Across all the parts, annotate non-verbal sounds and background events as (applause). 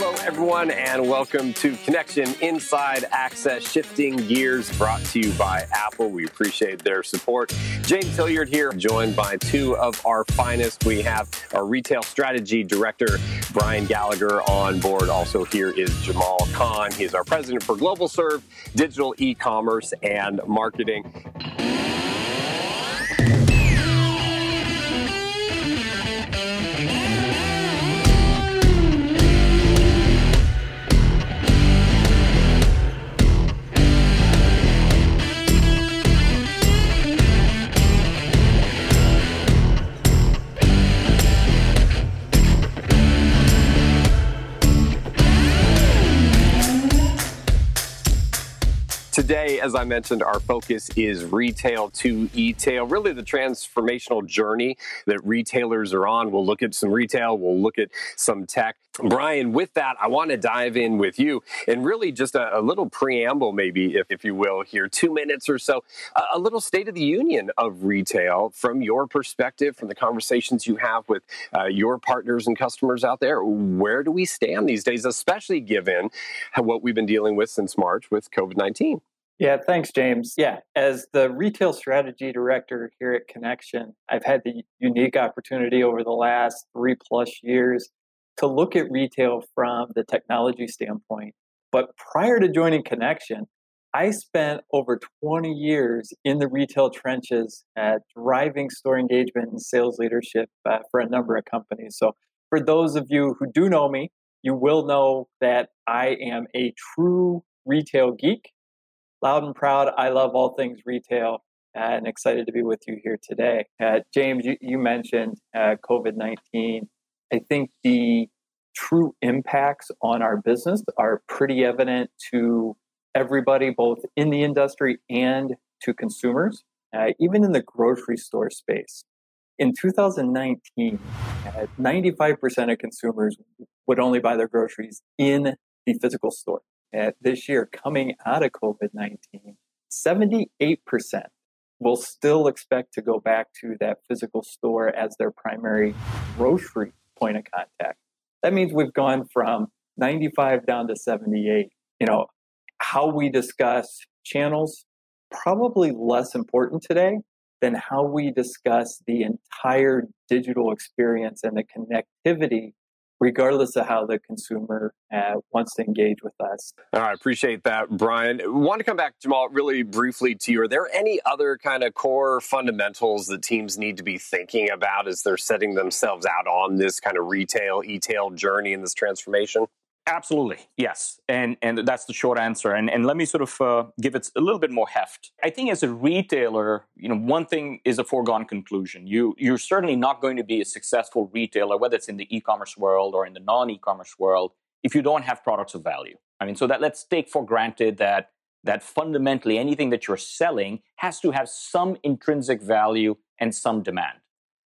Hello, everyone, and welcome to Connection Inside Access Shifting Gears, brought to you by Apple. We appreciate their support. James Hilliard here, joined by two of our finest. We have our retail strategy director, Brian Gallagher, on board. Also, here is Jamal Khan. He's our president for GlobalServe, Digital E Commerce, and Marketing. As I mentioned, our focus is retail to e-tail, really the transformational journey that retailers are on. We'll look at some retail, we'll look at some tech. Brian, with that, I want to dive in with you and really just a, a little preamble, maybe, if, if you will, here, two minutes or so, a, a little state of the union of retail from your perspective, from the conversations you have with uh, your partners and customers out there. Where do we stand these days, especially given what we've been dealing with since March with COVID 19? Yeah, thanks, James. Yeah, as the retail strategy director here at Connection, I've had the unique opportunity over the last three plus years to look at retail from the technology standpoint. But prior to joining Connection, I spent over 20 years in the retail trenches at driving store engagement and sales leadership uh, for a number of companies. So, for those of you who do know me, you will know that I am a true retail geek loud and proud. I love all things retail and excited to be with you here today. Uh, James, you, you mentioned uh, COVID 19. I think the true impacts on our business are pretty evident to everybody, both in the industry and to consumers, uh, even in the grocery store space. In 2019, 95% uh, of consumers would only buy their groceries in the physical store at this year coming out of COVID 19, 78% will still expect to go back to that physical store as their primary grocery point of contact. That means we've gone from 95 down to 78. You know, how we discuss channels, probably less important today than how we discuss the entire digital experience and the connectivity regardless of how the consumer uh, wants to engage with us. All right, appreciate that, Brian. Want to come back, Jamal, really briefly to you. Are there any other kind of core fundamentals that teams need to be thinking about as they're setting themselves out on this kind of retail, e-tail journey in this transformation? Absolutely, yes, and and that's the short answer. And and let me sort of uh, give it a little bit more heft. I think as a retailer, you know, one thing is a foregone conclusion. You you're certainly not going to be a successful retailer, whether it's in the e-commerce world or in the non-e-commerce world, if you don't have products of value. I mean, so that let's take for granted that that fundamentally anything that you're selling has to have some intrinsic value and some demand.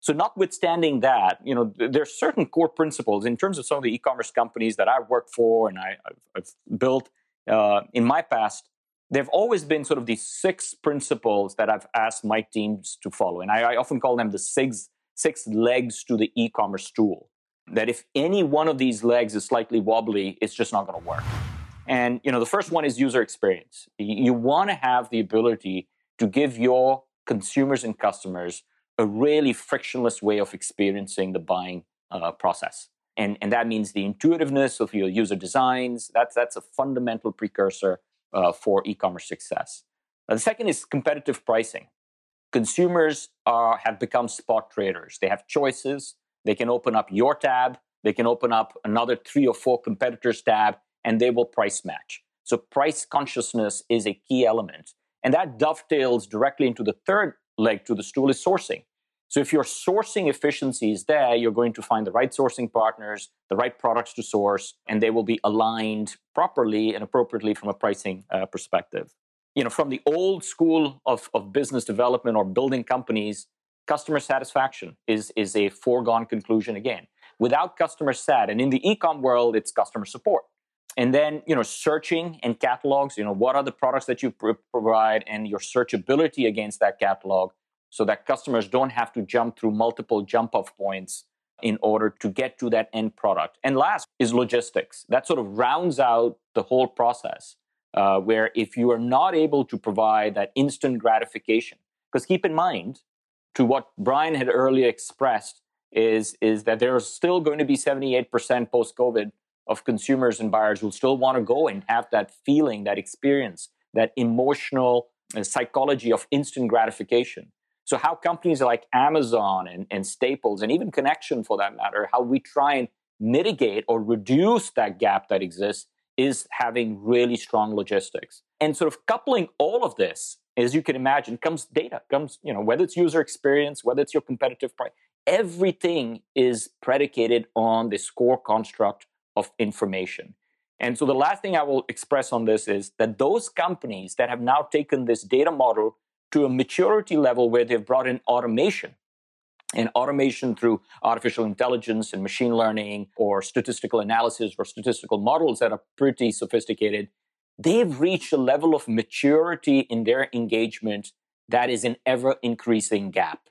So, notwithstanding that, you know, there are certain core principles in terms of some of the e-commerce companies that I've worked for and I, have built uh, in my past. There've always been sort of these six principles that I've asked my teams to follow, and I, I often call them the six six legs to the e-commerce stool. That if any one of these legs is slightly wobbly, it's just not going to work. And you know, the first one is user experience. You want to have the ability to give your consumers and customers a really frictionless way of experiencing the buying uh, process. And, and that means the intuitiveness of your user designs. That's, that's a fundamental precursor uh, for e commerce success. Now, the second is competitive pricing. Consumers are, have become spot traders. They have choices. They can open up your tab, they can open up another three or four competitors' tab, and they will price match. So, price consciousness is a key element. And that dovetails directly into the third leg to the stool is sourcing. So if your sourcing efficiency is there, you're going to find the right sourcing partners, the right products to source, and they will be aligned properly and appropriately from a pricing uh, perspective. You know, from the old school of, of business development or building companies, customer satisfaction is, is a foregone conclusion again. Without customer sat, and in the e-com world, it's customer support. And then, you know, searching and catalogs, you know, what are the products that you pr- provide and your searchability against that catalog so that customers don't have to jump through multiple jump off points in order to get to that end product. And last is logistics. That sort of rounds out the whole process. Uh, where if you are not able to provide that instant gratification, because keep in mind, to what Brian had earlier expressed, is, is that there are still going to be 78% post COVID of consumers and buyers who still want to go and have that feeling, that experience, that emotional uh, psychology of instant gratification. So, how companies like Amazon and, and Staples, and even Connection for that matter, how we try and mitigate or reduce that gap that exists is having really strong logistics. And sort of coupling all of this, as you can imagine, comes data, comes, you know, whether it's user experience, whether it's your competitive price, everything is predicated on this core construct of information. And so the last thing I will express on this is that those companies that have now taken this data model to a maturity level where they've brought in automation and automation through artificial intelligence and machine learning or statistical analysis or statistical models that are pretty sophisticated, they've reached a level of maturity in their engagement that is an ever increasing gap.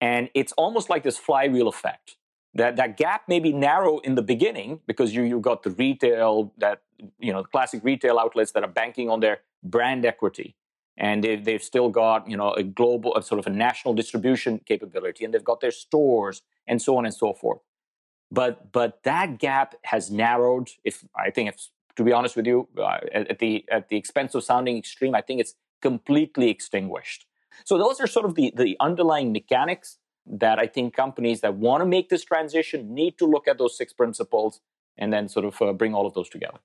And it's almost like this flywheel effect. That, that gap may be narrow in the beginning because you, you've got the retail, that, you know, the classic retail outlets that are banking on their brand equity. And they've, they've still got you know a global a sort of a national distribution capability and they've got their stores and so on and so forth. But but that gap has narrowed. If i think if to be honest with you uh, at, at, the at the expense of sounding extreme i think it's completely extinguished. So those are sort of the the underlying mechanics that i think companies that want to make this transition need to look at those six principles and then sort of uh, bring all of those together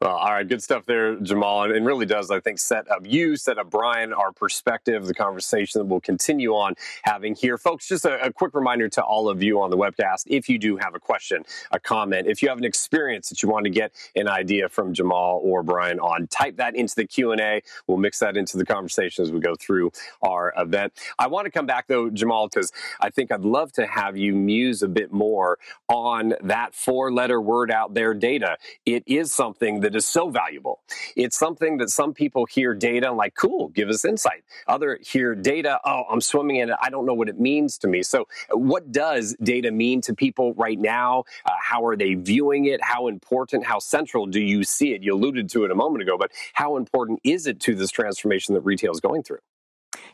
well, all right, good stuff there, Jamal. And really does, I think, set up you, set up Brian, our perspective, the conversation that we'll continue on having here. Folks, just a, a, quick reminder to all of you on the webcast if you do have a question, a comment, if you have an experience that you want to get an idea from Jamal or Brian on, type that into the Q&A. We'll mix that into the conversation as we go through our event. I want to come back, though, Jamal, because I think I'd love to have you muse a bit more on that four letter word out there, data. It is something that is so valuable. It's something that some people hear data and like, cool, give us insight. Other hear data, oh, I'm swimming in it. I don't know what it means to me. So, what does data mean to people right now? Uh, how are they viewing it? How important, how central do you see it? You alluded to it a moment ago, but how important is it to this transformation that retail is going through?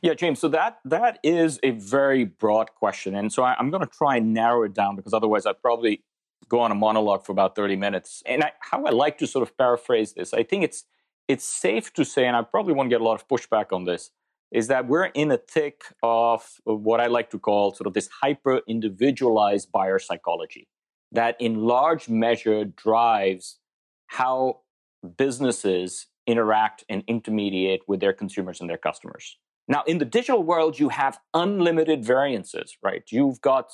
Yeah, James. So that that is a very broad question, and so I, am going to try and narrow it down because otherwise I'd probably go on a monologue for about 30 minutes. And I, how I like to sort of paraphrase this, I think it's it's safe to say, and I probably won't get a lot of pushback on this, is that we're in a thick of what I like to call sort of this hyper individualized buyer psychology that in large measure drives how businesses interact and intermediate with their consumers and their customers. Now, in the digital world, you have unlimited variances, right? You've got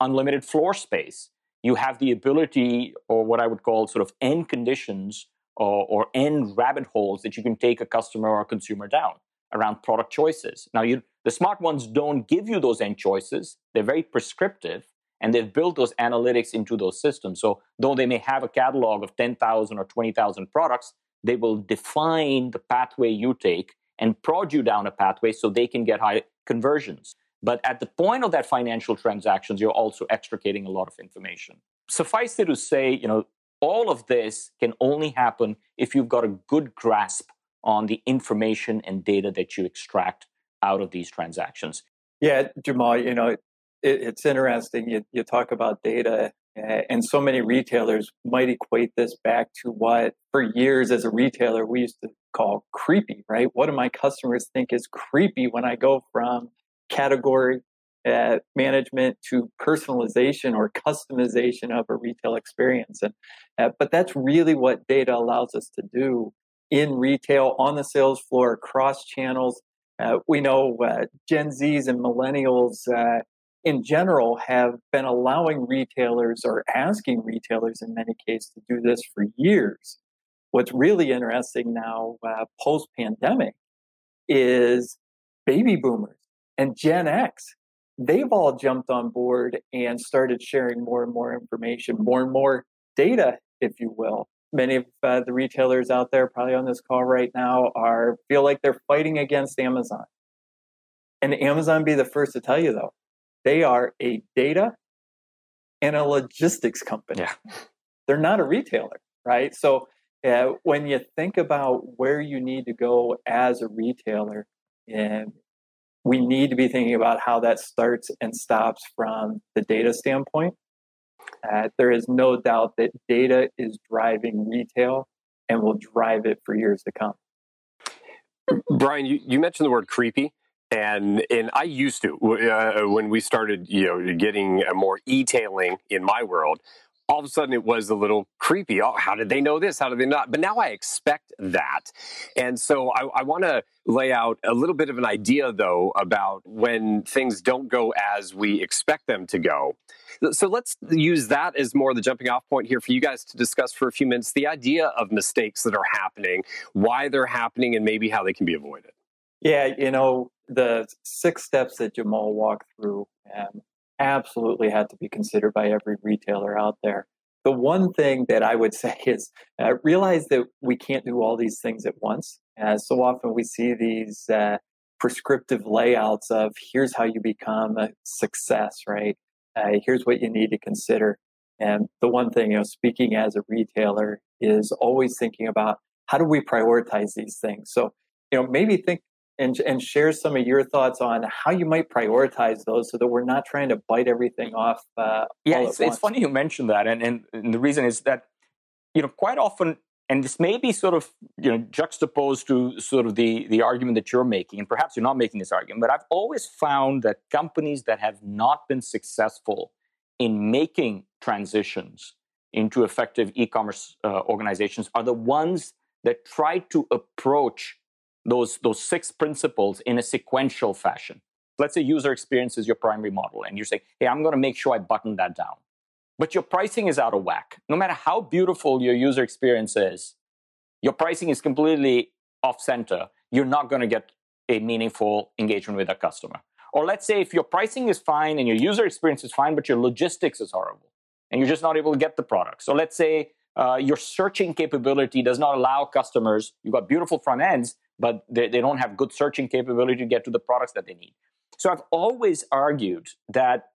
unlimited floor space you have the ability, or what I would call sort of end conditions or, or end rabbit holes that you can take a customer or a consumer down around product choices. Now, you, the smart ones don't give you those end choices. They're very prescriptive, and they've built those analytics into those systems. So, though they may have a catalog of 10,000 or 20,000 products, they will define the pathway you take and prod you down a pathway so they can get high conversions. But at the point of that financial transactions, you're also extricating a lot of information. Suffice it to say, you know, all of this can only happen if you've got a good grasp on the information and data that you extract out of these transactions. Yeah, Jamal, you know, it, it's interesting. You, you talk about data, and so many retailers might equate this back to what, for years as a retailer, we used to call creepy, right? What do my customers think is creepy when I go from category uh, management to personalization or customization of a retail experience. And uh, but that's really what data allows us to do in retail on the sales floor across channels. Uh, we know uh, Gen Zs and millennials uh, in general have been allowing retailers or asking retailers in many cases to do this for years. What's really interesting now, uh, post pandemic, is baby boomers and Gen X, they've all jumped on board and started sharing more and more information, more and more data, if you will. Many of uh, the retailers out there, probably on this call right now, are feel like they're fighting against Amazon. And Amazon be the first to tell you though, they are a data and a logistics company. Yeah. They're not a retailer, right? So uh, when you think about where you need to go as a retailer, and we need to be thinking about how that starts and stops from the data standpoint. Uh, there is no doubt that data is driving retail and will drive it for years to come. Brian, you, you mentioned the word creepy. And and I used to uh, when we started, you know, getting more e-tailing in my world all of a sudden it was a little creepy. Oh, how did they know this? How did they not? But now I expect that. And so I, I want to lay out a little bit of an idea, though, about when things don't go as we expect them to go. So let's use that as more of the jumping off point here for you guys to discuss for a few minutes the idea of mistakes that are happening, why they're happening, and maybe how they can be avoided. Yeah, you know, the six steps that Jamal walked through, um, absolutely had to be considered by every retailer out there. The one thing that I would (laughs) say is uh, realize that we can't do all these things at once. Uh, so often we see these uh, prescriptive layouts of here's how you become a success, right? Uh, here's what you need to consider. And the one thing, you know, speaking as a retailer is always thinking about how do we prioritize these things? So, you know, maybe think and, and share some of your thoughts on how you might prioritize those so that we're not trying to bite everything off. Uh, yeah, it's, it's, funny you mentioned that. And, and, and the reason is that, you know, quite often, and this may be sort of, you know, juxtaposed to sort of the, the argument that you're making, and perhaps you're not making this argument, but I've always found that companies that have not been successful in making transitions into effective e-commerce uh, organizations are the ones that try to approach those, those six principles in a sequential fashion. Let's say user experience is your primary model, and you're saying, hey, I'm going to make sure I button that down. But your pricing is out of whack. No matter how beautiful your user experience is, your pricing is completely off center. You're not going to get a meaningful engagement with a customer. Or let's say if your pricing is fine and your user experience is fine, but your logistics is horrible and you're just not able to get the product. So let's say uh, your searching capability does not allow customers, you've got beautiful front ends, but they, they don't have good searching capability to get to the products that they need. So I've always argued that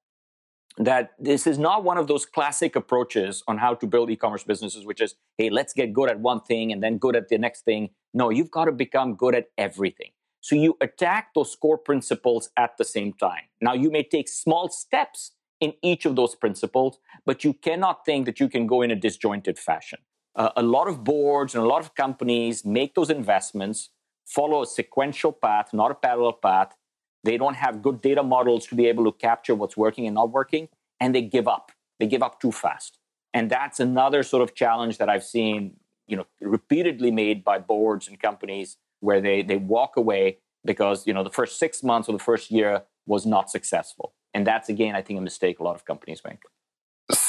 that this is not one of those classic approaches on how to build e-commerce businesses which is hey let's get good at one thing and then good at the next thing. No you've got to become good at everything. So you attack those core principles at the same time. Now you may take small steps in each of those principles but you cannot think that you can go in a disjointed fashion. Uh, a lot of boards and a lot of companies make those investments follow a sequential path, not a parallel path. They don't have good data models to be able to capture what's working and not working, and they give up. They give up too fast. And that's another sort of challenge that I've seen, you know, repeatedly made by boards and companies where they they walk away because, you know, the first 6 months or the first year was not successful. And that's again, I think a mistake a lot of companies make.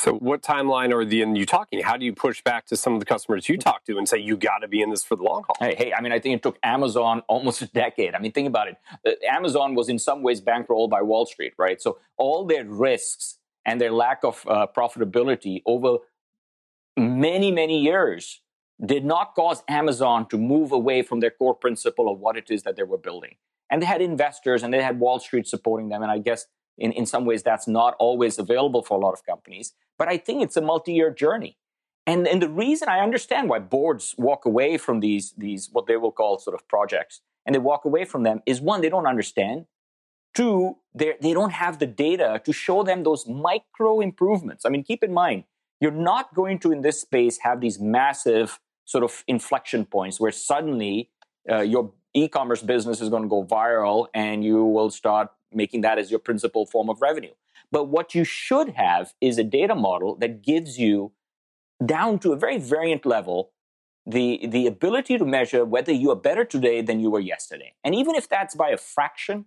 So, what timeline are the you talking? How do you push back to some of the customers you talk to and say you got to be in this for the long haul? Hey, hey, I mean, I think it took Amazon almost a decade. I mean, think about it. Uh, Amazon was in some ways bankrolled by Wall Street, right? So, all their risks and their lack of uh, profitability over many, many years did not cause Amazon to move away from their core principle of what it is that they were building. And they had investors and they had Wall Street supporting them. And I guess in, in some ways, that's not always available for a lot of companies. But I think it's a multi year journey. And, and the reason I understand why boards walk away from these, these, what they will call sort of projects, and they walk away from them is one, they don't understand. Two, they don't have the data to show them those micro improvements. I mean, keep in mind, you're not going to, in this space, have these massive sort of inflection points where suddenly uh, your e-commerce business is going to go viral and you will start making that as your principal form of revenue. But what you should have is a data model that gives you down to a very variant level the, the ability to measure whether you are better today than you were yesterday. And even if that's by a fraction,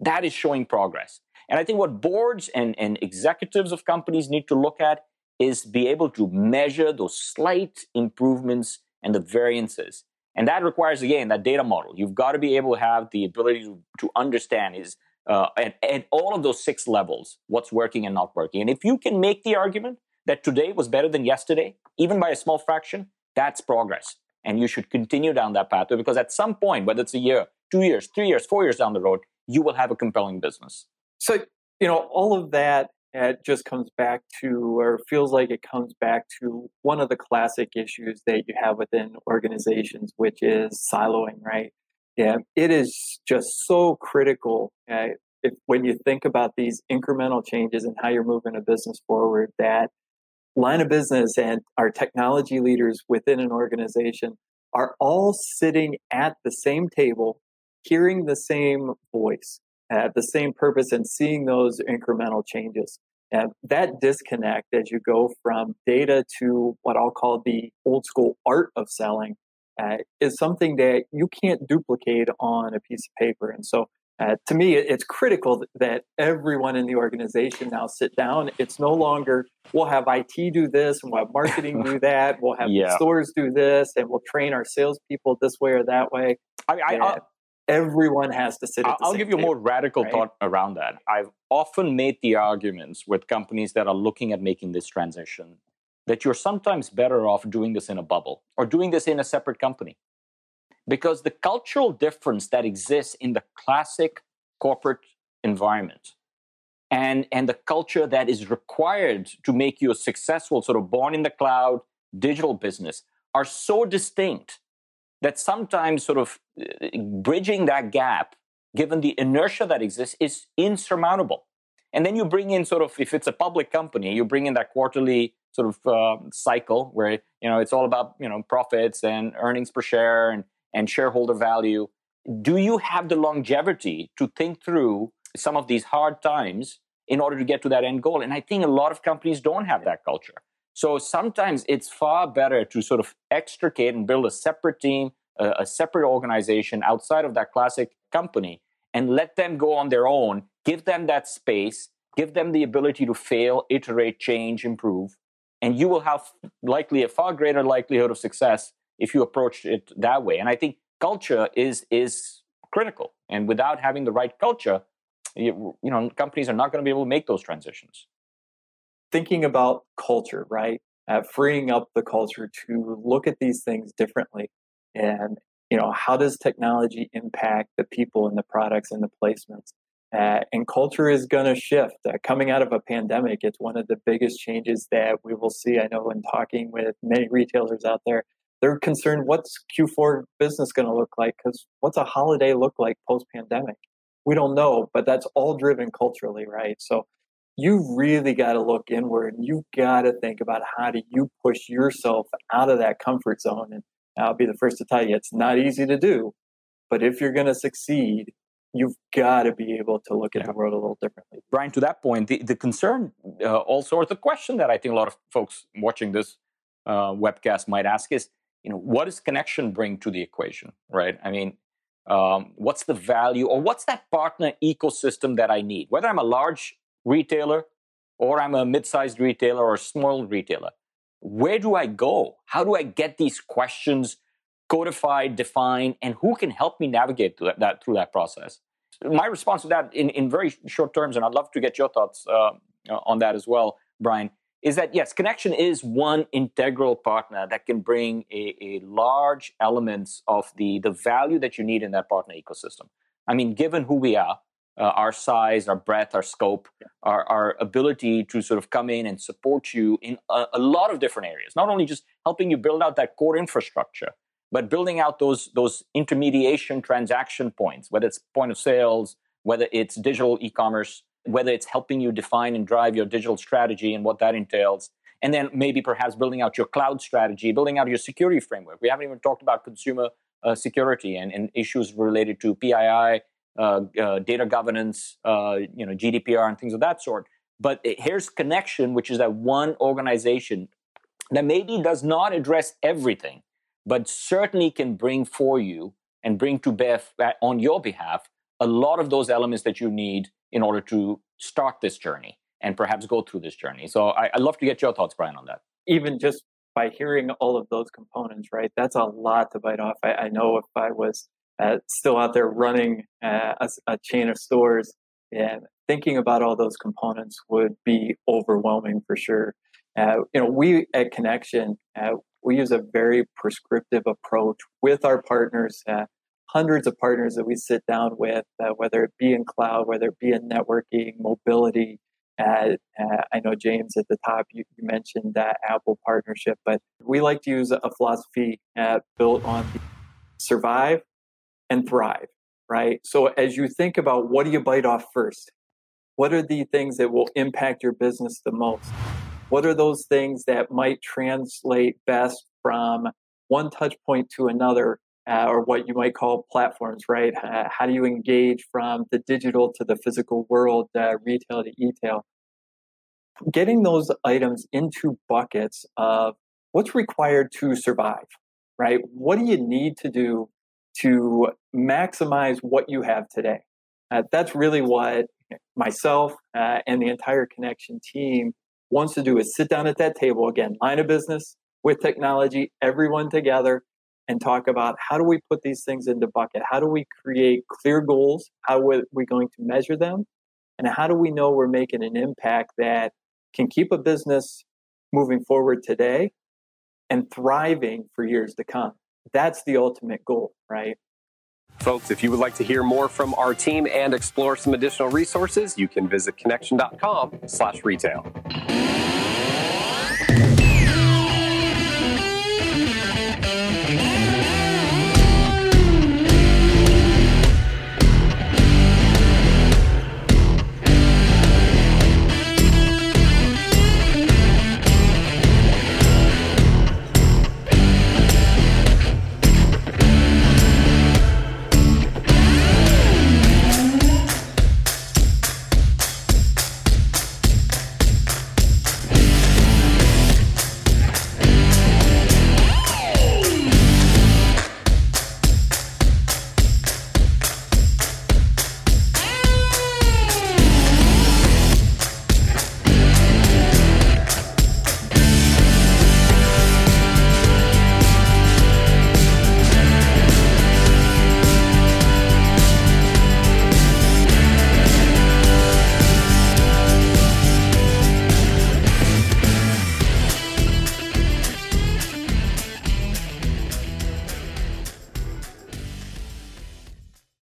that is showing progress. And I think what boards and, and executives of companies need to look at is be able to measure those slight improvements and the variances. And that requires, again, that data model. You've got to be able to have the ability to, to understand is uh, at, all of those six levels what's working and not working. And if you can make the argument that today was better than yesterday, even by a small fraction, that's progress. And you should continue down that pathway because at some point, whether it's a year, two years, three years, four years down the road, you will have a compelling business. So, you know, all of that it just comes back to, or feels like it comes back to one of the classic issues that you have within organizations, which is siloing, right? Yeah, it is just so critical uh, if, when you think about these incremental changes and how you're moving a business forward that line of business and our technology leaders within an organization are all sitting at the same table, hearing the same voice, have the same purpose, and seeing those incremental changes. And that disconnect as you go from data to what I'll call the old school art of selling uh, is something that you can't duplicate on a piece of paper. And so uh, to me, it's critical that everyone in the organization now sit down. It's no longer we'll have IT do this and we'll have marketing (laughs) do that. We'll have yeah. stores do this, and we'll train our salespeople this way or that way. I, I, everyone has to sit. I'll give you a more radical right? thought around that. I've often made the arguments with companies that are looking at making this transition that you're sometimes better off doing this in a bubble or doing this in a separate company because the cultural difference that exists in the classic corporate environment and, and the culture that is required to make you a successful, sort of born in the cloud digital business are so distinct that sometimes sort of uh, bridging that gap, given the inertia that exists, is insurmountable. And then you bring in sort of, if it's a public company, you bring in that quarterly sort of uh, cycle where you know it's all about you know profits and earnings per share and and shareholder value. Do you have the longevity to think through some of these hard times in order to get to that end goal? And I think a lot of companies don't have that culture. So sometimes it's far better to sort of extricate and build a separate team, a, a separate organization outside of that classic company and let them go on their own, give them that space, give them the ability to fail, iterate, change, improve, and you will have likely a far greater likelihood of success if you approach it that way. And I think culture is is critical. And without having the right culture, you, you know, companies are not going to be able to make those transitions. Thinking about culture, right? Uh, freeing up the culture to look at these things differently, and you know, how does technology impact the people and the products and the placements? Uh, and culture is going to shift. Uh, coming out of a pandemic, it's one of the biggest changes that we will see. I know in talking with many retailers out there, they're concerned what's Q4 business going to look like because what's a holiday look like post pandemic? We don't know, but that's all driven culturally, right? So you really got to look inward and you got to think about how do you push yourself out of that comfort zone. And I'll be the first to tell you, it's not easy to do, but if you're going to succeed, you've got to be able to look at yeah. the world a little differently. Brian, to that point, the, the concern uh, also, or the question that I think a lot of folks watching this uh, webcast might ask is, you know, what does connection bring to the equation, right? I mean, um, what's the value or what's that partner ecosystem that I need? Whether I'm a large retailer or I'm a mid-sized retailer or a small retailer, where do I go? How do I get these questions codified, defined, and who can help me navigate through that, that through that process? My response to that, in, in very short terms, and I'd love to get your thoughts uh, on that as well, Brian, is that yes, connection is one integral partner that can bring a, a large elements of the the value that you need in that partner ecosystem. I mean, given who we are, uh, our size, our breadth, our scope, yeah. our, our ability to sort of come in and support you in a, a, lot of different areas. Not only just helping you build out that core infrastructure, but building out those those intermediation transaction points, whether it's point of sales, whether it's digital e-commerce, whether it's helping you define and drive your digital strategy and what that entails. And then maybe perhaps building out your cloud strategy, building out your security framework. We haven't even talked about consumer uh, security and, and, issues related to PII, Uh, uh, data governance, uh, you know, GDPR, and things of that sort. But here's connection, which is that one organization that maybe does not address everything, but certainly can bring for you and bring to bear uh, on your behalf a lot of those elements that you need in order to start this journey and perhaps go through this journey. So I, would love to get your thoughts, Brian, on that. Even just by hearing all of those components, right? That's a lot to bite off. I, I know if I was uh, still out there running uh, a, a, chain of stores and thinking about all those components would be overwhelming for sure. Uh, you know, we at Connection, uh, we use a very prescriptive approach with our partners uh, hundreds of partners that we sit down with, uh, whether it be in cloud, whether it be in networking, mobility, Uh, uh, I know James at the top, you, you mentioned that Apple partnership, but we like to use a philosophy uh, built on survive and thrive, right? So as you think about what do you bite off first? What are the things that will impact your business the most? What are those things that might translate best from one touch point to another, uh, or what you might call platforms, right? Uh, how do you engage from the digital to the physical world, uh, retail to e-tail? Getting those items into buckets of what's required to survive, right? What do you need to do to maximize what you have today? Uh, that's really what myself uh, and the entire connection team wants to do is sit down at that table again, line of business with technology, everyone together, and talk about how do we put these things into bucket? How do we create clear goals? How are we going to measure them? And how do we know we're making an impact that can keep a business moving forward today and thriving for years to come? That's the ultimate goal, right? Folks, if you would like to hear more from our team and explore some additional resources, you can visit connection.com slash retail.